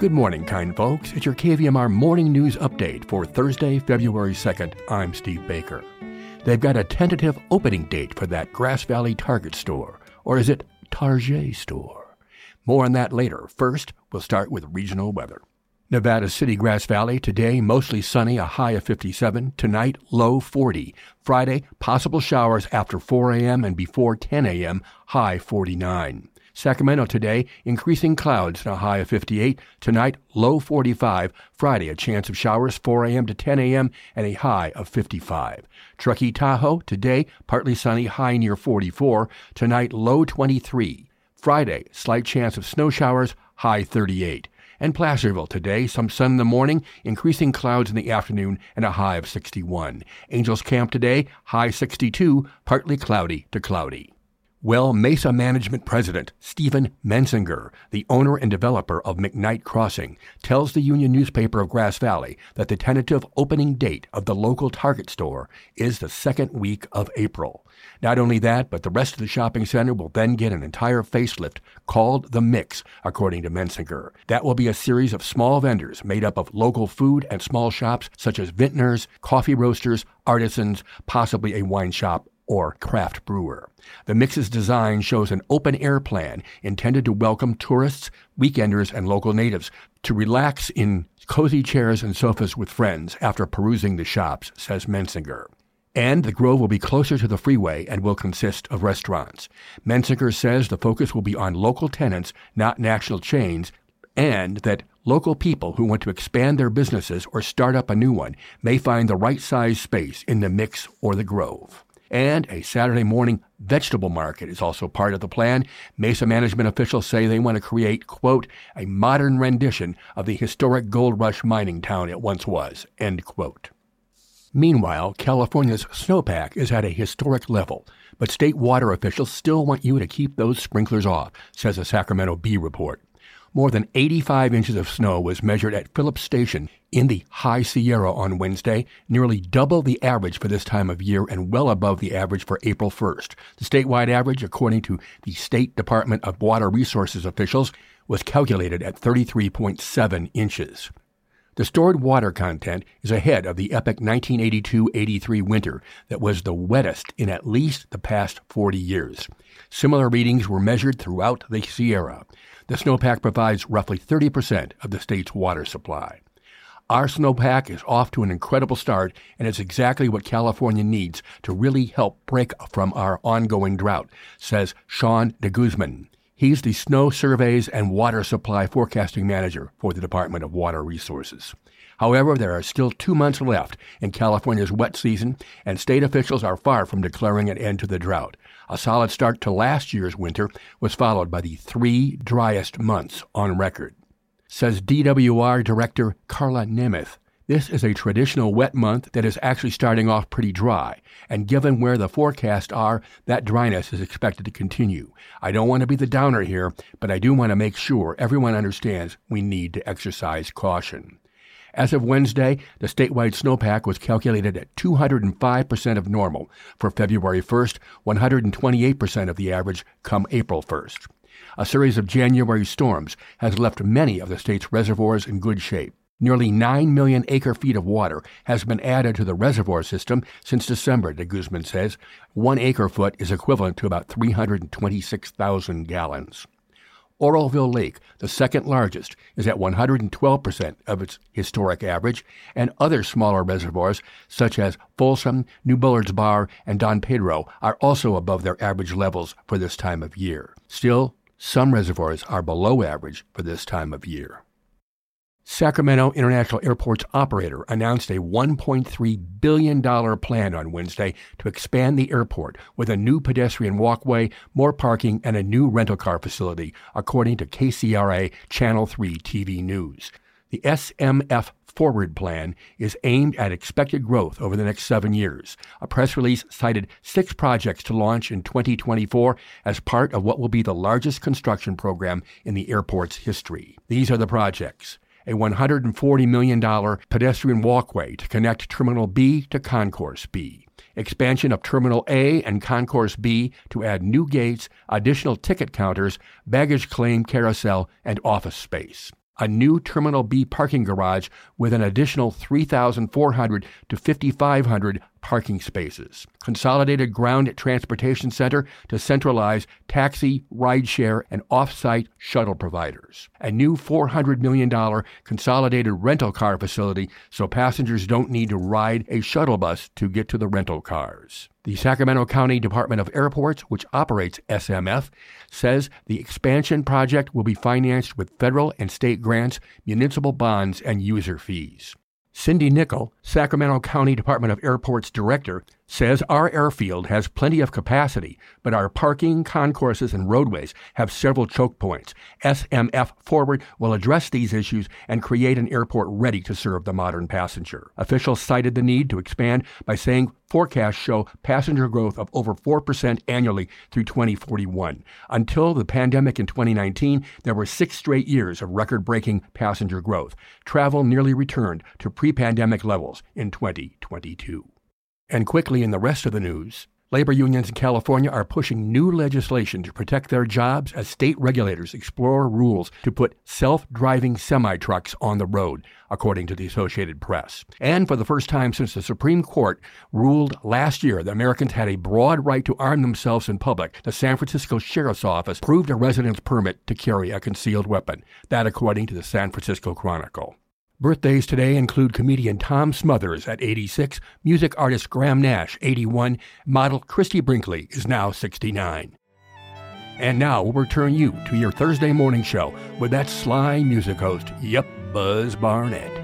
Good morning, kind folks. It's your KVMR morning news update for Thursday, February 2nd. I'm Steve Baker. They've got a tentative opening date for that Grass Valley Target store, or is it Target store? More on that later. First, we'll start with regional weather. Nevada City, Grass Valley, today mostly sunny, a high of 57. Tonight, low 40. Friday, possible showers after 4 a.m. and before 10 a.m., high 49. Sacramento today, increasing clouds and a high of 58. Tonight, low 45. Friday, a chance of showers 4 a.m. to 10 a.m. and a high of 55. Truckee Tahoe today, partly sunny, high near 44. Tonight, low 23. Friday, slight chance of snow showers, high 38. And Placerville today, some sun in the morning, increasing clouds in the afternoon, and a high of 61. Angels Camp today, high 62, partly cloudy to cloudy. Well, Mesa Management President Stephen Mensinger, the owner and developer of McKnight Crossing, tells the Union newspaper of Grass Valley that the tentative opening date of the local Target store is the second week of April. Not only that, but the rest of the shopping center will then get an entire facelift called The Mix, according to Mensinger. That will be a series of small vendors made up of local food and small shops such as vintners, coffee roasters, artisans, possibly a wine shop, or craft brewer. The mix's design shows an open air plan intended to welcome tourists, weekenders, and local natives to relax in cozy chairs and sofas with friends after perusing the shops, says Mensinger. And the Grove will be closer to the freeway and will consist of restaurants. Mensinger says the focus will be on local tenants, not national chains, and that local people who want to expand their businesses or start up a new one may find the right size space in the mix or the Grove. And a Saturday morning vegetable market is also part of the plan. Mesa management officials say they want to create, quote, a modern rendition of the historic gold rush mining town it once was, end quote. Meanwhile, California's snowpack is at a historic level, but state water officials still want you to keep those sprinklers off, says a Sacramento Bee report. More than 85 inches of snow was measured at Phillips Station in the High Sierra on Wednesday, nearly double the average for this time of year and well above the average for April 1st. The statewide average, according to the State Department of Water Resources officials, was calculated at 33.7 inches. The stored water content is ahead of the epic 1982 83 winter that was the wettest in at least the past 40 years. Similar readings were measured throughout the Sierra. The snowpack provides roughly 30% of the state's water supply. Our snowpack is off to an incredible start, and it's exactly what California needs to really help break from our ongoing drought, says Sean de Guzman. He's the Snow Surveys and Water Supply Forecasting Manager for the Department of Water Resources. However, there are still two months left in California's wet season, and state officials are far from declaring an end to the drought. A solid start to last year's winter was followed by the three driest months on record. Says DWR Director Karla Nemeth, this is a traditional wet month that is actually starting off pretty dry, and given where the forecasts are, that dryness is expected to continue. I don't want to be the downer here, but I do want to make sure everyone understands we need to exercise caution. As of Wednesday, the statewide snowpack was calculated at 205% of normal for February 1st, 128% of the average come April 1st. A series of January storms has left many of the state's reservoirs in good shape. Nearly 9 million acre feet of water has been added to the reservoir system since December, de Guzman says. One acre foot is equivalent to about 326,000 gallons. Oroville Lake, the second largest, is at 112% of its historic average, and other smaller reservoirs, such as Folsom, New Bullards Bar, and Don Pedro, are also above their average levels for this time of year. Still, some reservoirs are below average for this time of year. Sacramento International Airport's operator announced a $1.3 billion plan on Wednesday to expand the airport with a new pedestrian walkway, more parking, and a new rental car facility, according to KCRA Channel 3 TV News. The SMF Forward plan is aimed at expected growth over the next seven years. A press release cited six projects to launch in 2024 as part of what will be the largest construction program in the airport's history. These are the projects a $140 million pedestrian walkway to connect Terminal B to Concourse B, expansion of Terminal A and Concourse B to add new gates, additional ticket counters, baggage claim carousel, and office space. a new Terminal B parking garage with an additional 3,400 to 5,500 parking spaces. Consolidated Ground Transportation Center to centralize taxi, rideshare, and off-site shuttle providers. A new $400 million consolidated rental car facility so passengers don't need to ride a shuttle bus to get to the rental cars. The Sacramento County Department of Airports, which operates SMF, says the expansion project will be financed with federal and state grants, municipal bonds, and user fees. Cindy Nichol, Sacramento County Department of Airports Director, says our airfield has plenty of capacity, but our parking, concourses, and roadways have several choke points. SMF Forward will address these issues and create an airport ready to serve the modern passenger. Officials cited the need to expand by saying forecasts show passenger growth of over 4% annually through 2041. Until the pandemic in 2019, there were six straight years of record breaking passenger growth. Travel nearly returned to pre pandemic levels in 2022. And quickly in the rest of the news, labor unions in California are pushing new legislation to protect their jobs as state regulators explore rules to put self driving semi trucks on the road, according to the Associated Press. And for the first time since the Supreme Court ruled last year that Americans had a broad right to arm themselves in public, the San Francisco Sheriff's Office approved a resident's permit to carry a concealed weapon. That, according to the San Francisco Chronicle. Birthdays today include comedian Tom Smothers at 86, music artist Graham Nash, 81, model Christie Brinkley is now 69. And now we'll return you to your Thursday morning show with that sly music host, Yep, Buzz Barnett.